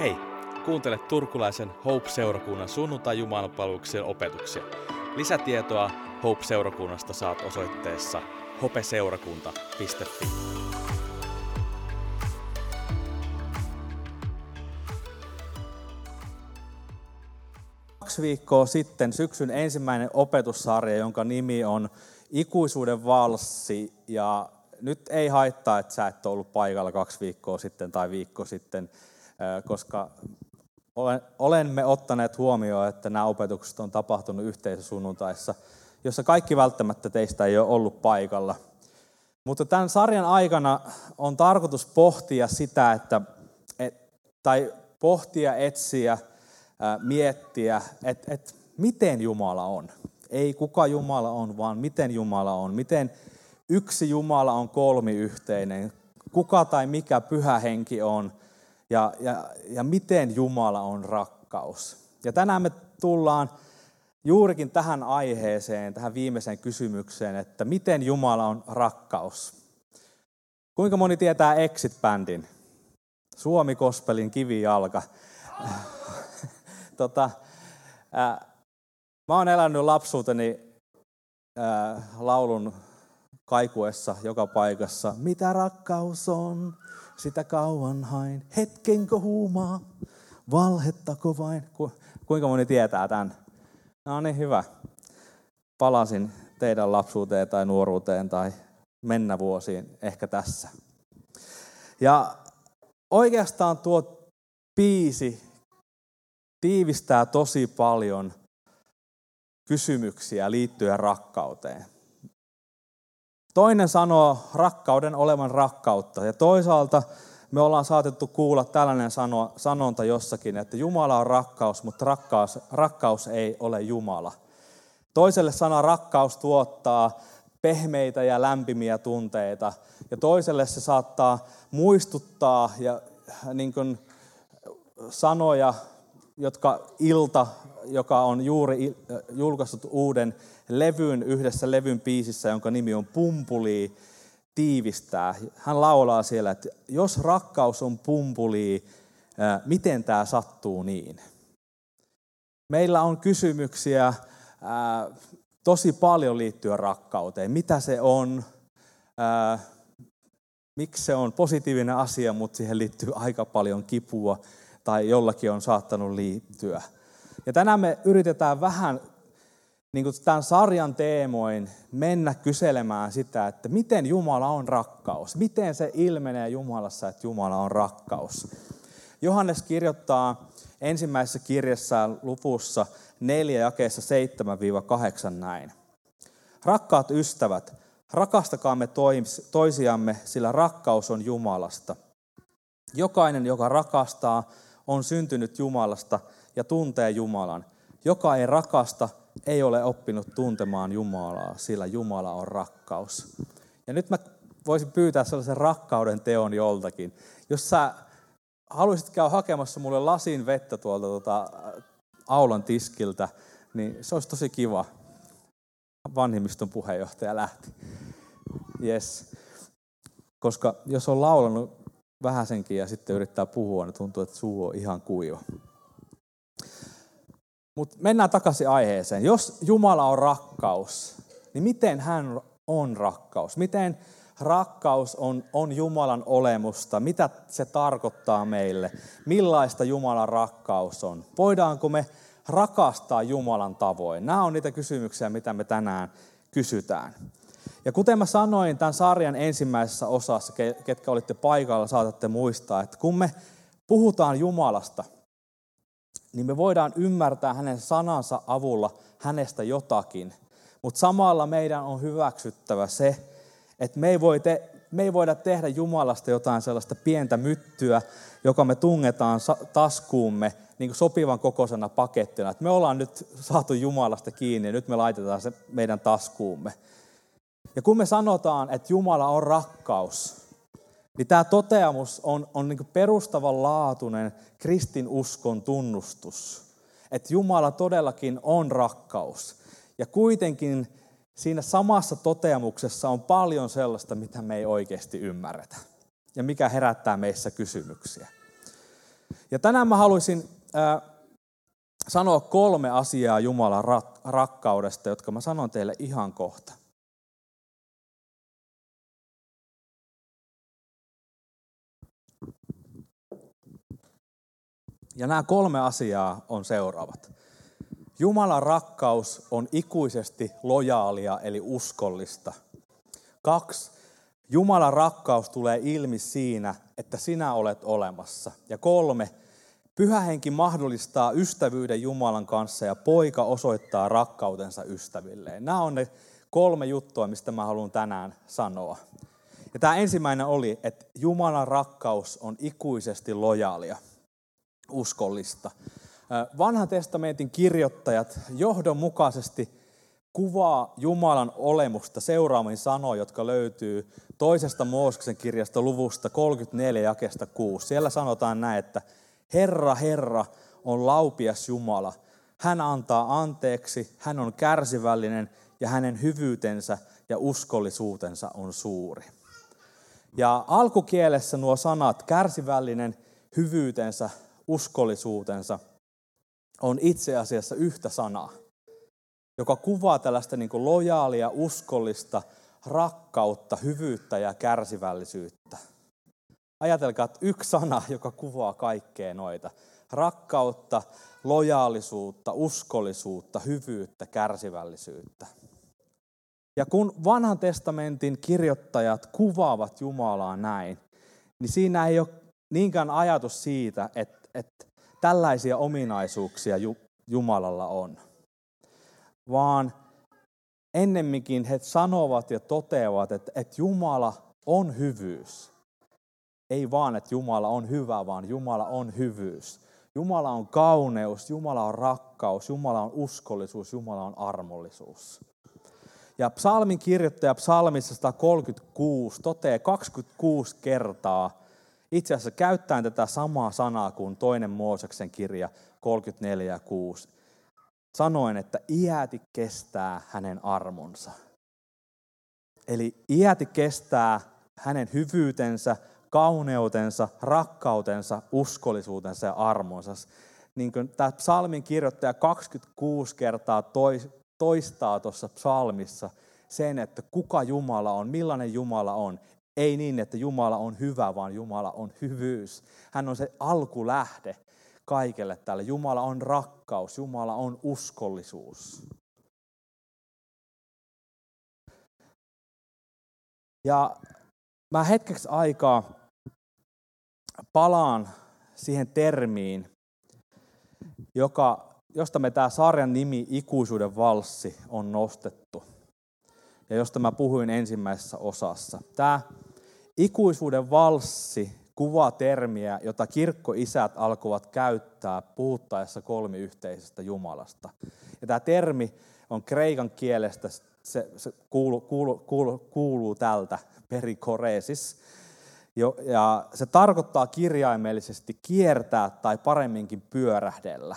Hei, kuuntele turkulaisen Hope-seurakunnan sunnuntai opetuksia. Lisätietoa Hope-seurakunnasta saat osoitteessa hopeseurakunta.fi. Kaksi viikkoa sitten syksyn ensimmäinen opetussarja, jonka nimi on Ikuisuuden valssi. Ja nyt ei haittaa, että sä et ollut paikalla kaksi viikkoa sitten tai viikko sitten, koska olemme ottaneet huomioon, että nämä opetukset on tapahtunut yhteisösunnuntaissa, jossa kaikki välttämättä teistä ei ole ollut paikalla. Mutta tämän sarjan aikana on tarkoitus pohtia sitä, että, et, tai pohtia, etsiä, miettiä, että et, miten Jumala on. Ei kuka Jumala on, vaan miten Jumala on. Miten yksi Jumala on kolmiyhteinen. Kuka tai mikä pyhä henki on. Ja, ja, ja miten Jumala on rakkaus. Ja tänään me tullaan juurikin tähän aiheeseen, tähän viimeiseen kysymykseen, että miten Jumala on rakkaus. Kuinka moni tietää Exit-bändin? Suomi Kospelin kivijalka. tota, ää, mä oon elänyt lapsuuteni ää, laulun kaikuessa joka paikassa. Mitä rakkaus on, sitä kauan hain. Hetkenkö huumaa, valhettako vain? Ku, kuinka moni tietää tämän? No niin, hyvä. Palasin teidän lapsuuteen tai nuoruuteen tai mennä vuosiin ehkä tässä. Ja oikeastaan tuo biisi tiivistää tosi paljon kysymyksiä liittyen rakkauteen. Toinen sanoo rakkauden olevan rakkautta ja toisaalta me ollaan saatettu kuulla tällainen sano, sanonta jossakin, että Jumala on rakkaus, mutta rakkaus, rakkaus ei ole Jumala. Toiselle sana rakkaus tuottaa pehmeitä ja lämpimiä tunteita ja toiselle se saattaa muistuttaa ja niin kuin sanoja, jotka ilta, joka on juuri julkaissut uuden levyn yhdessä levyn biisissä, jonka nimi on Pumpuli, tiivistää. Hän laulaa siellä, että jos rakkaus on pumpuli, miten tämä sattuu niin? Meillä on kysymyksiä tosi paljon liittyen rakkauteen. Mitä se on? Miksi se on positiivinen asia, mutta siihen liittyy aika paljon kipua tai jollakin on saattanut liittyä. Ja tänään me yritetään vähän niin kuin tämän sarjan teemoin mennä kyselemään sitä, että miten Jumala on rakkaus. Miten se ilmenee Jumalassa, että Jumala on rakkaus. Johannes kirjoittaa ensimmäisessä kirjassa luvussa 4 jakeessa 7-8 näin. Rakkaat ystävät, rakastakaamme toisiamme, sillä rakkaus on Jumalasta. Jokainen, joka rakastaa, on syntynyt Jumalasta ja tuntee Jumalan. Joka ei rakasta, ei ole oppinut tuntemaan Jumalaa, sillä Jumala on rakkaus. Ja nyt mä voisin pyytää sellaisen rakkauden teon joltakin. Jos sä haluaisit käydä hakemassa mulle lasin vettä tuolta tuota, aulan tiskiltä, niin se olisi tosi kiva. Vanhimmiston puheenjohtaja lähti. Yes. Koska jos on laulanut vähäsenkin ja sitten yrittää puhua, niin tuntuu, että suu on ihan kuiva. Mutta mennään takaisin aiheeseen. Jos Jumala on rakkaus, niin miten hän on rakkaus? Miten rakkaus on, on Jumalan olemusta? Mitä se tarkoittaa meille? Millaista Jumalan rakkaus on? Voidaanko me rakastaa Jumalan tavoin? Nämä on niitä kysymyksiä, mitä me tänään kysytään. Ja kuten mä sanoin tämän sarjan ensimmäisessä osassa, ketkä olitte paikalla, saatatte muistaa, että kun me puhutaan Jumalasta – niin me voidaan ymmärtää hänen sanansa avulla hänestä jotakin. Mutta samalla meidän on hyväksyttävä se, että me ei, voi te, me ei voida tehdä Jumalasta jotain sellaista pientä myttyä, joka me tungetaan taskuumme niin sopivan kokoisena pakettina. Et me ollaan nyt saatu Jumalasta kiinni ja nyt me laitetaan se meidän taskuumme. Ja kun me sanotaan, että Jumala on rakkaus, niin tämä toteamus on, on niin perustavanlaatuinen kristinuskon tunnustus, että Jumala todellakin on rakkaus. Ja kuitenkin siinä samassa toteamuksessa on paljon sellaista, mitä me ei oikeasti ymmärretä ja mikä herättää meissä kysymyksiä. Ja tänään mä haluaisin äh, sanoa kolme asiaa Jumalan rak- rakkaudesta, jotka mä sanon teille ihan kohta. Ja nämä kolme asiaa on seuraavat. Jumalan rakkaus on ikuisesti lojaalia eli uskollista. Kaksi. Jumalan rakkaus tulee ilmi siinä, että sinä olet olemassa. Ja kolme. Pyhä henki mahdollistaa ystävyyden Jumalan kanssa ja poika osoittaa rakkautensa ystävilleen. Nämä on ne kolme juttua, mistä mä haluan tänään sanoa. Ja tämä ensimmäinen oli, että Jumalan rakkaus on ikuisesti lojaalia, uskollista. Vanhan testamentin kirjoittajat johdonmukaisesti kuvaa Jumalan olemusta seuraamin sanoja, jotka löytyy toisesta Mooseksen kirjasta luvusta 34 jakesta 6. Siellä sanotaan näin, että Herra, Herra on laupias Jumala. Hän antaa anteeksi, hän on kärsivällinen ja hänen hyvyytensä ja uskollisuutensa on suuri. Ja alkukielessä nuo sanat, kärsivällinen, hyvyytensä, uskollisuutensa, on itse asiassa yhtä sanaa, joka kuvaa tällaista niin kuin lojaalia, uskollista, rakkautta, hyvyyttä ja kärsivällisyyttä. Ajatelkaa, että yksi sana, joka kuvaa kaikkea noita. Rakkautta, lojaalisuutta, uskollisuutta, hyvyyttä, kärsivällisyyttä. Ja kun vanhan testamentin kirjoittajat kuvaavat Jumalaa näin, niin siinä ei ole niinkään ajatus siitä, että, että tällaisia ominaisuuksia Jumalalla on. Vaan ennemminkin he sanovat ja toteavat, että, että Jumala on hyvyys. Ei vaan, että Jumala on hyvä, vaan Jumala on hyvyys. Jumala on kauneus, Jumala on rakkaus, Jumala on uskollisuus, Jumala on armollisuus. Ja psalmin kirjoittaja psalmissa 136 toteaa 26 kertaa, itse asiassa käyttäen tätä samaa sanaa kuin toinen Mooseksen kirja 34 ja 6, sanoen, että iäti kestää hänen armonsa. Eli iäti kestää hänen hyvyytensä, kauneutensa, rakkautensa, uskollisuutensa ja armonsa. Niin kuin tämä psalmin kirjoittaja 26 kertaa toistaa tuossa psalmissa sen, että kuka Jumala on, millainen Jumala on. Ei niin, että Jumala on hyvä, vaan Jumala on hyvyys. Hän on se alkulähde kaikelle tälle. Jumala on rakkaus, Jumala on uskollisuus. Ja mä hetkeksi aikaa palaan siihen termiin, joka, josta me tämä sarjan nimi Ikuisuuden valssi on nostettu. Ja josta mä puhuin ensimmäisessä osassa. Tämä ikuisuuden valssi kuvaa termiä, jota kirkkoisät alkoivat käyttää puhuttaessa kolmiyhteisestä Jumalasta. Ja tämä termi on kreikan kielestä, se, se kuuluu, kuuluu, kuuluu, kuuluu tältä, perikoresis, ja se tarkoittaa kirjaimellisesti kiertää tai paremminkin pyörähdellä.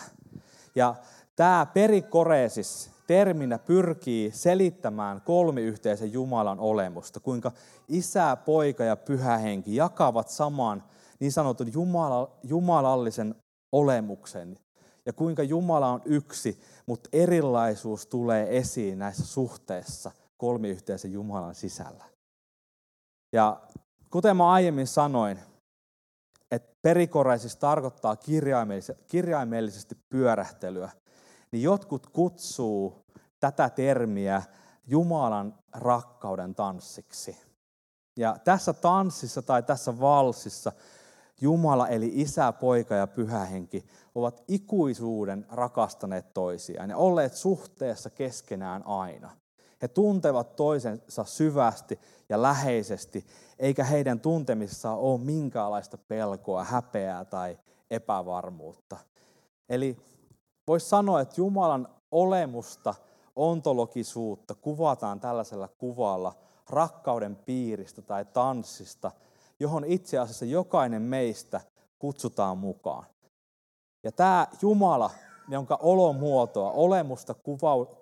Ja tämä perikoresis terminä pyrkii selittämään kolmiyhteisen Jumalan olemusta, kuinka isä, poika ja pyhä henki jakavat saman niin sanotun Jumala, jumalallisen olemuksen, ja kuinka Jumala on yksi, mutta erilaisuus tulee esiin näissä suhteissa kolmiyhteisen Jumalan sisällä. Ja kuten mä aiemmin sanoin, että perikoreisissa tarkoittaa kirjaimellisesti, kirjaimellisesti pyörähtelyä, niin jotkut kutsuu tätä termiä Jumalan rakkauden tanssiksi. Ja tässä tanssissa tai tässä valsissa Jumala eli isä, poika ja pyhä henki ovat ikuisuuden rakastaneet toisiaan ja olleet suhteessa keskenään aina. He tuntevat toisensa syvästi ja läheisesti, eikä heidän tuntemissaan ole minkäänlaista pelkoa, häpeää tai epävarmuutta. Eli voisi sanoa, että Jumalan olemusta, ontologisuutta kuvataan tällaisella kuvalla rakkauden piiristä tai tanssista, johon itse asiassa jokainen meistä kutsutaan mukaan. Ja tämä Jumala, jonka olomuotoa, olemusta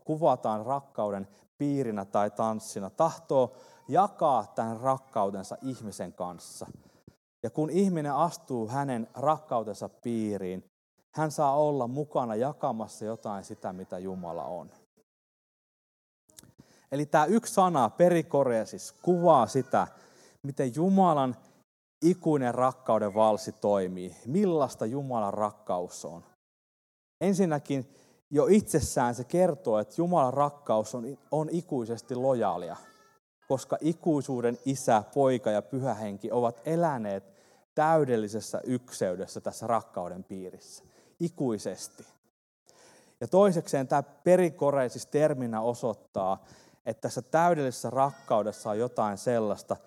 kuvataan rakkauden piirinä tai tanssina, tahtoo jakaa tämän rakkautensa ihmisen kanssa. Ja kun ihminen astuu hänen rakkautensa piiriin, hän saa olla mukana jakamassa jotain sitä, mitä Jumala on. Eli tämä yksi sana, perikoresis, kuvaa sitä, miten Jumalan ikuinen rakkauden valsi toimii. Millaista Jumalan rakkaus on. Ensinnäkin jo itsessään se kertoo, että Jumalan rakkaus on, on ikuisesti lojaalia, koska ikuisuuden isä, poika ja pyhä henki ovat eläneet täydellisessä ykseydessä tässä rakkauden piirissä. Ikuisesti. Ja toisekseen tämä perikoreisis terminä osoittaa, että tässä täydellisessä rakkaudessa on jotain sellaista,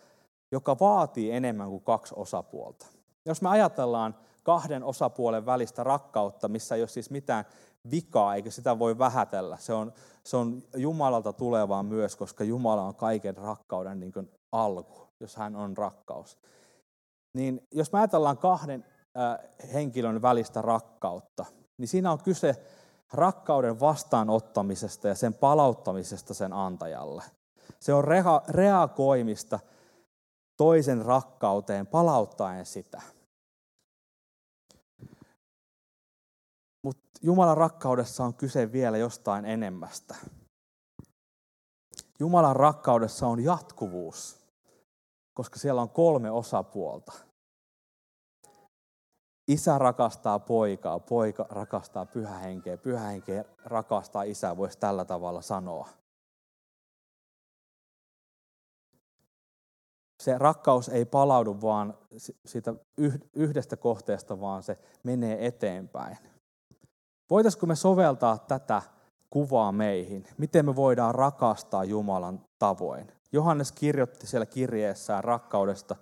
joka vaatii enemmän kuin kaksi osapuolta. Jos me ajatellaan kahden osapuolen välistä rakkautta, missä ei ole siis mitään vikaa, eikä sitä voi vähätellä. Se on, se on Jumalalta tulevaa myös, koska Jumala on kaiken rakkauden niin kuin alku, jos hän on rakkaus. Niin jos me ajatellaan kahden henkilön välistä rakkautta, niin siinä on kyse rakkauden vastaanottamisesta ja sen palauttamisesta sen antajalle. Se on rea- reagoimista toisen rakkauteen, palauttaen sitä. Mutta Jumalan rakkaudessa on kyse vielä jostain enemmästä. Jumalan rakkaudessa on jatkuvuus, koska siellä on kolme osapuolta. Isä rakastaa poikaa, poika rakastaa pyhähenkeä, pyhähenkeä rakastaa isää, voisi tällä tavalla sanoa. Se rakkaus ei palaudu vaan siitä yhdestä kohteesta, vaan se menee eteenpäin. Voitaisiko me soveltaa tätä kuvaa meihin? Miten me voidaan rakastaa Jumalan tavoin? Johannes kirjoitti siellä kirjeessään rakkaudesta,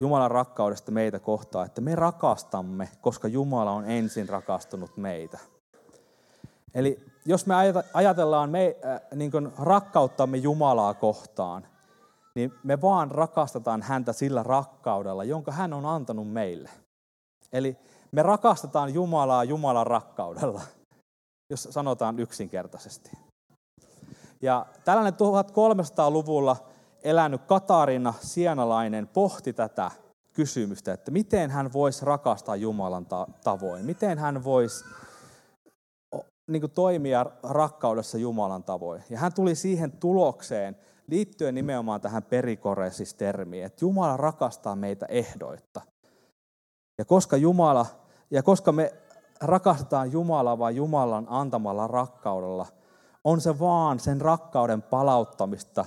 Jumalan rakkaudesta meitä kohtaan, että me rakastamme, koska Jumala on ensin rakastunut meitä. Eli jos me ajatellaan me, äh, niin rakkauttamme Jumalaa kohtaan, niin me vaan rakastetaan häntä sillä rakkaudella, jonka hän on antanut meille. Eli me rakastetaan Jumalaa Jumalan rakkaudella, jos sanotaan yksinkertaisesti. Ja tällainen 1300-luvulla elänyt Katarina Sienalainen pohti tätä kysymystä, että miten hän voisi rakastaa Jumalan tavoin, miten hän voisi niin kuin toimia rakkaudessa Jumalan tavoin. Ja hän tuli siihen tulokseen liittyen nimenomaan tähän perikoresis-termiin, että Jumala rakastaa meitä ehdoitta. Ja koska Jumala ja koska me rakastetaan Jumalaa vai Jumalan antamalla rakkaudella, on se vaan sen rakkauden palauttamista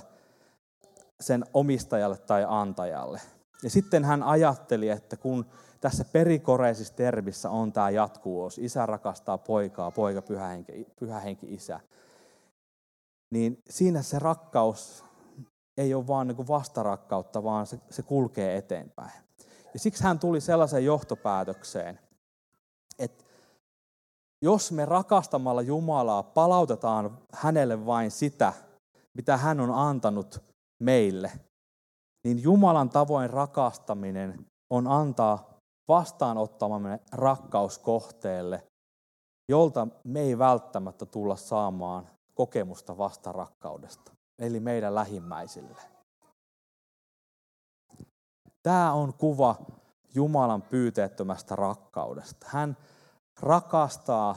sen omistajalle tai antajalle. Ja sitten hän ajatteli, että kun tässä perikoreisissa termissä on tämä jatkuvuus, isä rakastaa poikaa, poika pyhä henki, pyhä henki isä, niin siinä se rakkaus ei ole vaan niin vastarakkautta, vaan se, se kulkee eteenpäin. Ja siksi hän tuli sellaiseen johtopäätökseen, että jos me rakastamalla Jumalaa palautetaan hänelle vain sitä, mitä hän on antanut meille, niin Jumalan tavoin rakastaminen on antaa vastaanottamamme rakkaus kohteelle, jolta me ei välttämättä tulla saamaan kokemusta vastarakkaudesta, eli meidän lähimmäisille. Tämä on kuva Jumalan pyyteettömästä rakkaudesta. Hän rakastaa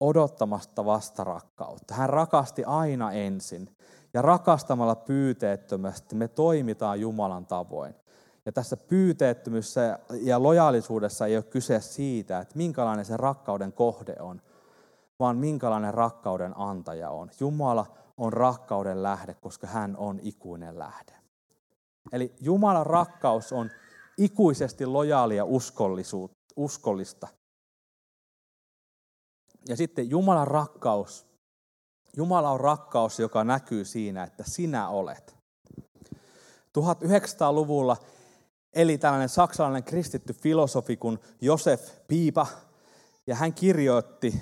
odottamasta vastarakkautta. Hän rakasti aina ensin. Ja rakastamalla pyyteettömästi me toimitaan Jumalan tavoin. Ja tässä pyyteettömyydessä ja lojaalisuudessa ei ole kyse siitä, että minkälainen se rakkauden kohde on, vaan minkälainen rakkauden antaja on. Jumala on rakkauden lähde, koska hän on ikuinen lähde. Eli Jumalan rakkaus on ikuisesti lojaalia uskollista. Ja sitten Jumalan rakkaus. Jumala on rakkaus, joka näkyy siinä, että sinä olet. 1900-luvulla eli tällainen saksalainen kristitty filosofi kuin Josef Piipa, ja hän kirjoitti,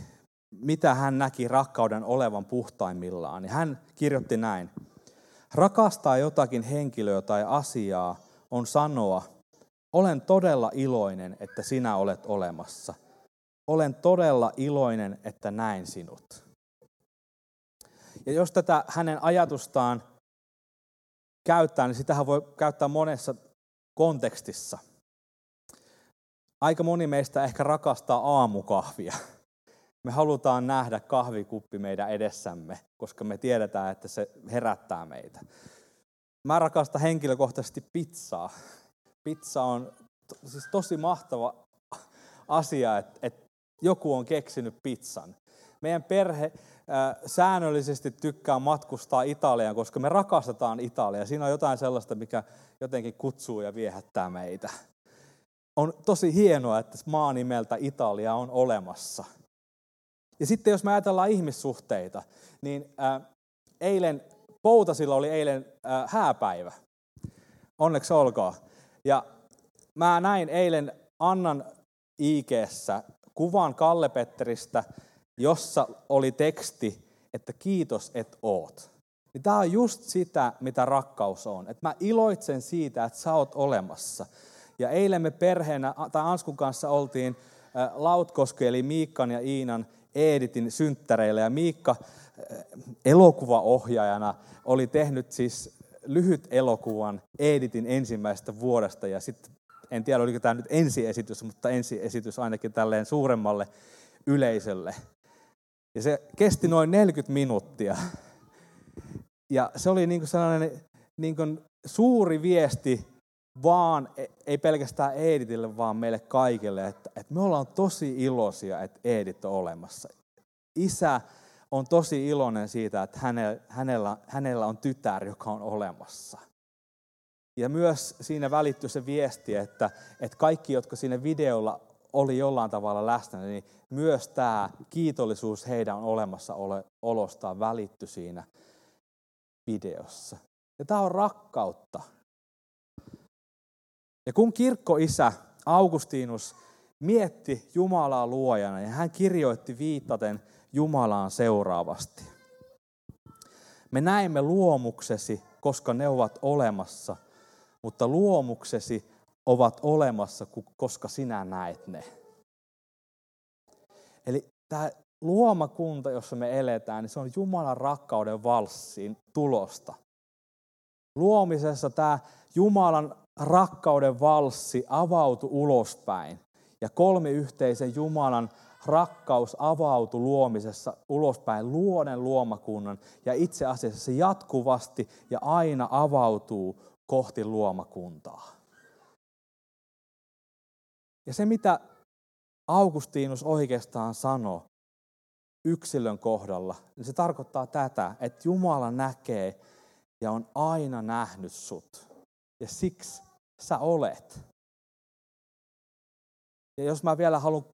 mitä hän näki rakkauden olevan puhtaimmillaan. Ja hän kirjoitti näin. Rakastaa jotakin henkilöä tai asiaa on sanoa, olen todella iloinen, että sinä olet olemassa. Olen todella iloinen, että näin sinut. Ja jos tätä hänen ajatustaan käyttää, niin sitähän voi käyttää monessa kontekstissa. Aika moni meistä ehkä rakastaa aamukahvia. Me halutaan nähdä kahvikuppi meidän edessämme, koska me tiedetään, että se herättää meitä. Mä rakastan henkilökohtaisesti pizzaa. Pizza on to, siis tosi mahtava asia, että, että joku on keksinyt pizzan. Meidän perhe säännöllisesti tykkää matkustaa Italiaan, koska me rakastetaan Italiaa. Siinä on jotain sellaista, mikä jotenkin kutsuu ja viehättää meitä. On tosi hienoa, että maa nimeltä Italia on olemassa. Ja sitten jos me ajatellaan ihmissuhteita, niin eilen, Poutasilla oli eilen hääpäivä. Onneksi olkoon. Ja mä näin eilen Annan IGssä kuvan Kalle Petteristä, jossa oli teksti, että kiitos et oot. Niin tämä on just sitä, mitä rakkaus on. Että mä iloitsen siitä, että sä oot olemassa. Ja eilen me perheenä, tai Anskun kanssa oltiin Lautkoski, eli Miikkan ja Iinan Eeditin synttäreillä. Ja Miikka elokuvaohjaajana oli tehnyt siis lyhyt elokuvan Eeditin ensimmäisestä vuodesta. Ja sitten en tiedä oliko tämä nyt ensiesitys, mutta ensiesitys ainakin tälleen suuremmalle yleisölle. Ja se kesti noin 40 minuuttia. Ja se oli niin kuin sellainen niin kuin suuri viesti vaan, e, ei pelkästään Eeditille, vaan meille kaikille, että, että me ollaan tosi iloisia, että Eedit on olemassa. Isä on tosi iloinen siitä, että hänellä, hänellä, on tytär, joka on olemassa. Ja myös siinä välittyi se viesti, että, että kaikki, jotka siinä videolla oli jollain tavalla läsnä, niin myös tämä kiitollisuus heidän olemassa olostaan välittyi siinä videossa. Ja tämä on rakkautta. Ja kun kirkkoisä Augustinus mietti Jumalaa luojana, ja hän kirjoitti viittaten Jumalaan seuraavasti. Me näemme luomuksesi, koska ne ovat olemassa, mutta luomuksesi ovat olemassa, koska sinä näet ne. Eli tämä luomakunta, jossa me eletään, niin se on Jumalan rakkauden valssiin tulosta. Luomisessa tämä Jumalan rakkauden valssi avautui ulospäin. Ja kolmiyhteisen Jumalan rakkaus avautui luomisessa ulospäin luoden luomakunnan. Ja itse asiassa se jatkuvasti ja aina avautuu kohti luomakuntaa. Ja se, mitä Augustinus oikeastaan sanoi yksilön kohdalla, niin se tarkoittaa tätä, että Jumala näkee ja on aina nähnyt sut. Ja siksi sä olet. Ja jos mä vielä haluan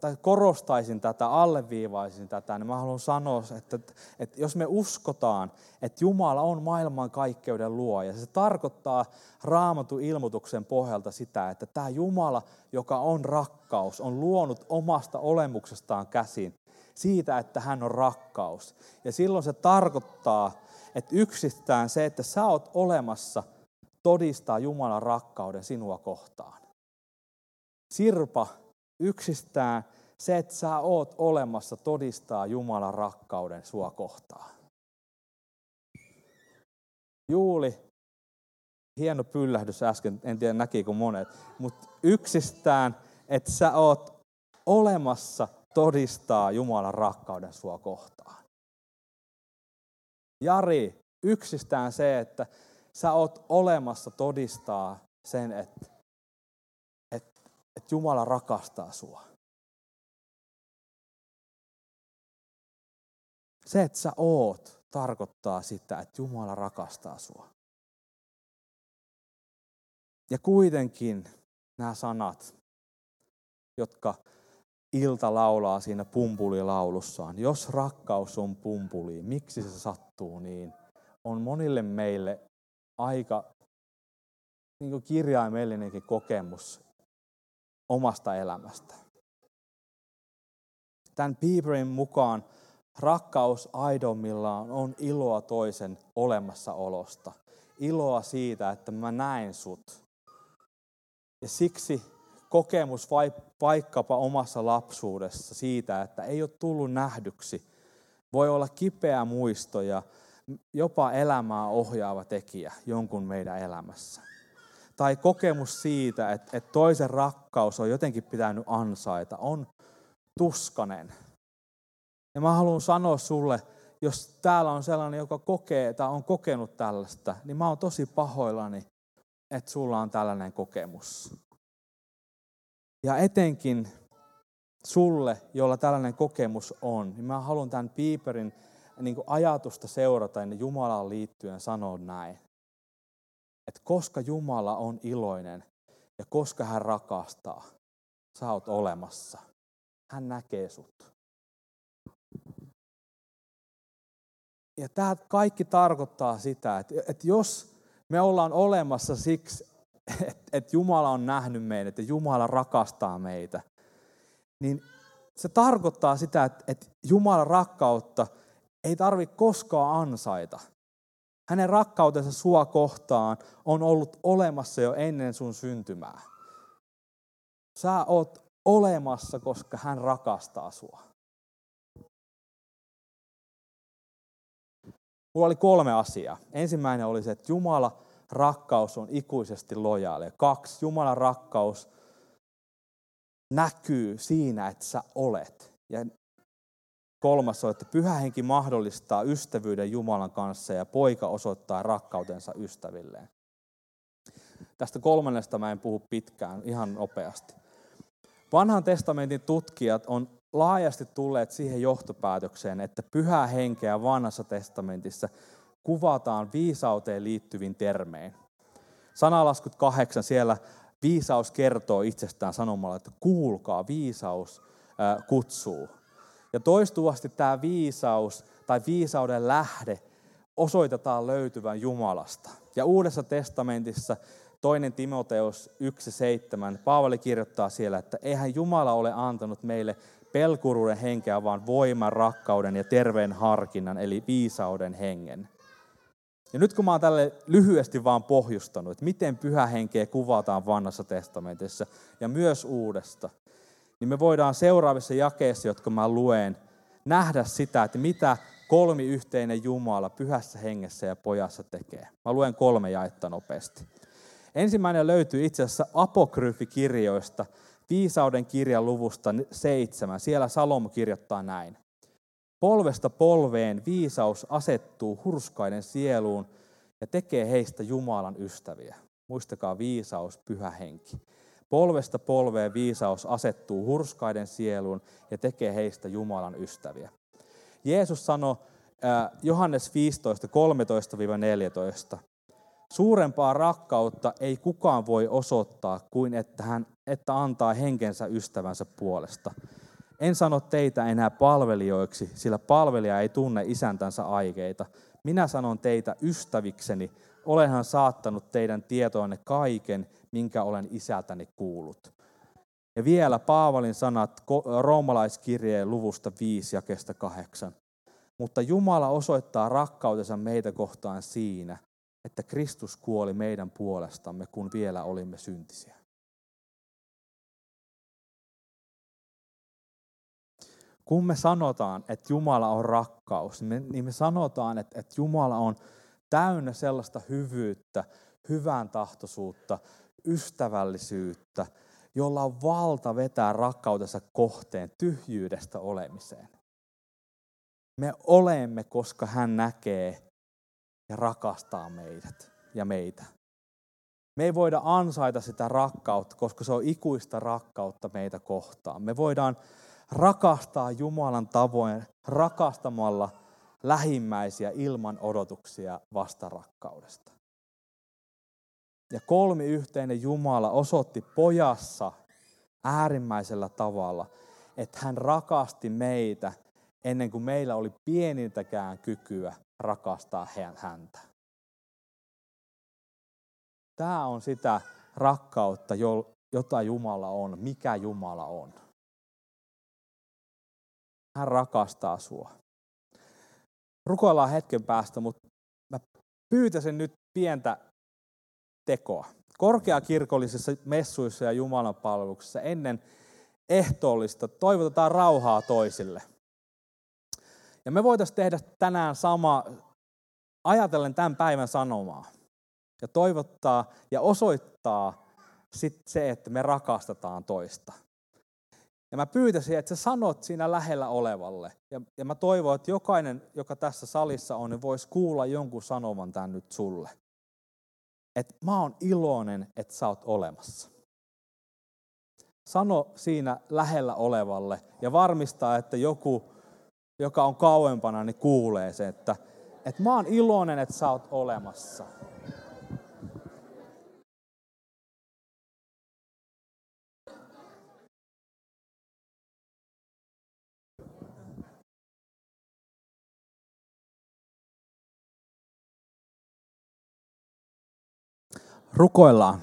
tai korostaisin tätä, alleviivaisin tätä, niin mä haluan sanoa, että, että jos me uskotaan, että Jumala on maailman kaikkeuden luoja, se tarkoittaa raamatun ilmoituksen pohjalta sitä, että tämä Jumala, joka on rakkaus, on luonut omasta olemuksestaan käsin siitä, että hän on rakkaus. Ja silloin se tarkoittaa, että yksistään se, että sä oot olemassa, todistaa Jumalan rakkauden sinua kohtaan. Sirpa Yksistään se, että sä oot olemassa, todistaa Jumalan rakkauden sua kohtaan. Juuli, hieno pyllähdys äsken, en tiedä näkikö monet, mutta yksistään, että sä oot olemassa, todistaa Jumalan rakkauden sua kohtaan. Jari, yksistään se, että sä oot olemassa, todistaa sen, että että Jumala rakastaa sua. Se, että sä oot, tarkoittaa sitä, että Jumala rakastaa sua. Ja kuitenkin nämä sanat, jotka Ilta laulaa siinä pumpulilaulussaan, jos rakkaus on pumpuli, miksi se sattuu niin, on monille meille aika niin kirjaimellinenkin kokemus omasta elämästä. Tämän Bieberin mukaan rakkaus aidommillaan on iloa toisen olemassaolosta. Iloa siitä, että mä näen sut. Ja siksi kokemus vai vaikkapa omassa lapsuudessa siitä, että ei ole tullut nähdyksi, voi olla kipeä muisto ja jopa elämää ohjaava tekijä jonkun meidän elämässä. Tai kokemus siitä, että, että toisen rakkaus on jotenkin pitänyt ansaita, on tuskanen. Ja mä haluan sanoa sulle, jos täällä on sellainen, joka kokee tai on kokenut tällaista, niin mä oon tosi pahoillani, että sulla on tällainen kokemus. Ja etenkin sulle, jolla tällainen kokemus on, niin mä haluan tämän Piiperin niin ajatusta seurata ennen Jumalaan liittyen sanoa näin. Että koska Jumala on iloinen ja koska hän rakastaa, sä oot olemassa. Hän näkee sut. Ja tämä kaikki tarkoittaa sitä, että, että jos me ollaan olemassa siksi, että, että Jumala on nähnyt meidät ja Jumala rakastaa meitä, niin se tarkoittaa sitä, että, että Jumalan rakkautta ei tarvitse koskaan ansaita. Hänen rakkautensa sua kohtaan on ollut olemassa jo ennen sun syntymää. Sä oot olemassa, koska hän rakastaa sua. Mulla oli kolme asiaa. Ensimmäinen oli se, että Jumala rakkaus on ikuisesti lojaali. Kaksi, Jumalan rakkaus näkyy siinä, että sä olet. Ja kolmas on, että pyhä henki mahdollistaa ystävyyden Jumalan kanssa ja poika osoittaa rakkautensa ystävilleen. Tästä kolmannesta mä en puhu pitkään, ihan nopeasti. Vanhan testamentin tutkijat on laajasti tulleet siihen johtopäätökseen, että pyhää henkeä vanhassa testamentissa kuvataan viisauteen liittyvin termein. Sanalaskut kahdeksan, siellä viisaus kertoo itsestään sanomalla, että kuulkaa, viisaus kutsuu. Ja toistuvasti tämä viisaus tai viisauden lähde osoitetaan löytyvän Jumalasta. Ja Uudessa testamentissa toinen Timoteus 1.7, Paavali kirjoittaa siellä, että eihän Jumala ole antanut meille pelkuruuden henkeä, vaan voiman, rakkauden ja terveen harkinnan, eli viisauden hengen. Ja nyt kun mä oon tälle lyhyesti vaan pohjustanut, että miten pyhä henkeä kuvataan vanhassa testamentissa ja myös uudesta, niin me voidaan seuraavissa jakeissa, jotka mä luen, nähdä sitä, että mitä kolmiyhteinen Jumala pyhässä hengessä ja pojassa tekee. Mä luen kolme jaetta nopeasti. Ensimmäinen löytyy itse asiassa apokryfikirjoista, viisauden kirjan luvusta seitsemän. Siellä Salomo kirjoittaa näin. Polvesta polveen viisaus asettuu hurskaiden sieluun ja tekee heistä Jumalan ystäviä. Muistakaa viisaus, pyhä henki. Polvesta polveen viisaus asettuu hurskaiden sieluun ja tekee heistä Jumalan ystäviä. Jeesus sanoi Johannes 15, 13-14. Suurempaa rakkautta ei kukaan voi osoittaa kuin että hän että antaa henkensä ystävänsä puolesta. En sano teitä enää palvelijoiksi, sillä palvelija ei tunne isäntänsä aikeita. Minä sanon teitä ystävikseni, olenhan saattanut teidän tietoanne kaiken, minkä olen isältäni kuullut. Ja vielä Paavalin sanat roomalaiskirjeen luvusta 5 ja kestä 8. Mutta Jumala osoittaa rakkautensa meitä kohtaan siinä, että Kristus kuoli meidän puolestamme, kun vielä olimme syntisiä. kun me sanotaan, että Jumala on rakkaus, niin me, niin me sanotaan, että, että Jumala on täynnä sellaista hyvyyttä, hyvän tahtoisuutta, ystävällisyyttä, jolla on valta vetää rakkautensa kohteen tyhjyydestä olemiseen. Me olemme, koska hän näkee ja rakastaa meidät ja meitä. Me ei voida ansaita sitä rakkautta, koska se on ikuista rakkautta meitä kohtaan. Me voidaan rakastaa Jumalan tavoin rakastamalla lähimmäisiä ilman odotuksia vastarakkaudesta. Ja kolmi yhteinen Jumala osoitti pojassa äärimmäisellä tavalla, että hän rakasti meitä ennen kuin meillä oli pienintäkään kykyä rakastaa häntä. Tämä on sitä rakkautta, jota Jumala on, mikä Jumala on. Hän rakastaa sua. Rukoillaan hetken päästä, mutta mä pyytäisin nyt pientä tekoa. Korkeakirkollisissa messuissa ja Jumalan palveluksessa ennen ehtoollista toivotetaan rauhaa toisille. Ja me voitaisiin tehdä tänään sama, ajatellen tämän päivän sanomaa. ja toivottaa ja osoittaa sit se, että me rakastetaan toista. Ja mä pyytäisin, että sä sanot siinä lähellä olevalle. Ja, ja mä toivon, että jokainen, joka tässä salissa on, niin voisi kuulla jonkun sanovan tämän nyt sulle. Että mä oon iloinen, että sä oot olemassa. Sano siinä lähellä olevalle ja varmistaa, että joku, joka on kauempana, niin kuulee se, että, että mä oon iloinen, että sä oot olemassa. Rukoillaan.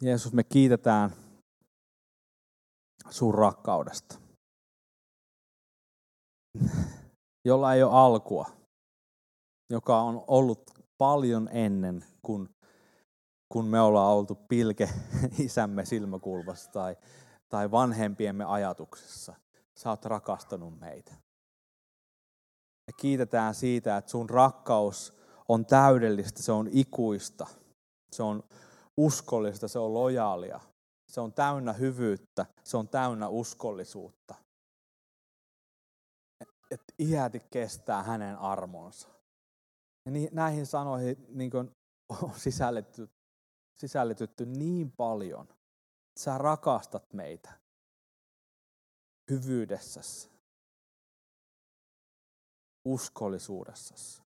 Jeesus, me kiitetään sun rakkaudesta, jolla ei ole alkua, joka on ollut paljon ennen kuin kun me ollaan oltu pilke isämme silmäkulmassa tai, tai vanhempiemme ajatuksessa. Sä oot rakastanut meitä. Kiitetään siitä, että sun rakkaus on täydellistä, se on ikuista, se on uskollista, se on lojaalia, se on täynnä hyvyyttä, se on täynnä uskollisuutta. Että iäti kestää hänen armonsa. Ja näihin sanoihin niin on sisällytetty, sisällytetty niin paljon. Sä rakastat meitä hyvyydessäsi uskollisuudessasi.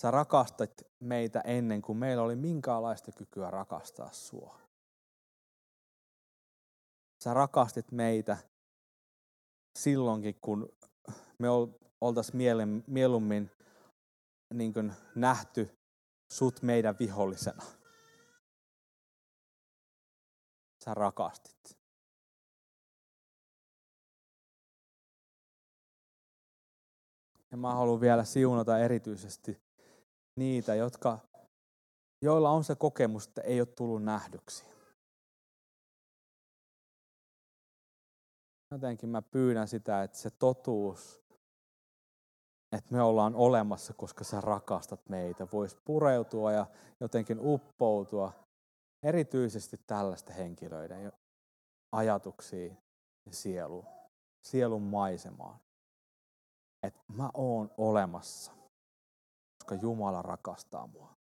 Sä rakastat meitä ennen kuin meillä oli minkäänlaista kykyä rakastaa sua. Sä rakastit meitä silloinkin, kun me oltaisiin mieluummin niin kuin nähty sut meidän vihollisena. Sä rakastit. Ja mä haluan vielä siunata erityisesti niitä, jotka, joilla on se kokemus, että ei ole tullut nähdyksi. Jotenkin mä pyydän sitä, että se totuus, että me ollaan olemassa, koska sä rakastat meitä, voisi pureutua ja jotenkin uppoutua erityisesti tällaisten henkilöiden ajatuksiin ja sieluun, sielun maisemaan että mä oon olemassa, koska Jumala rakastaa mua.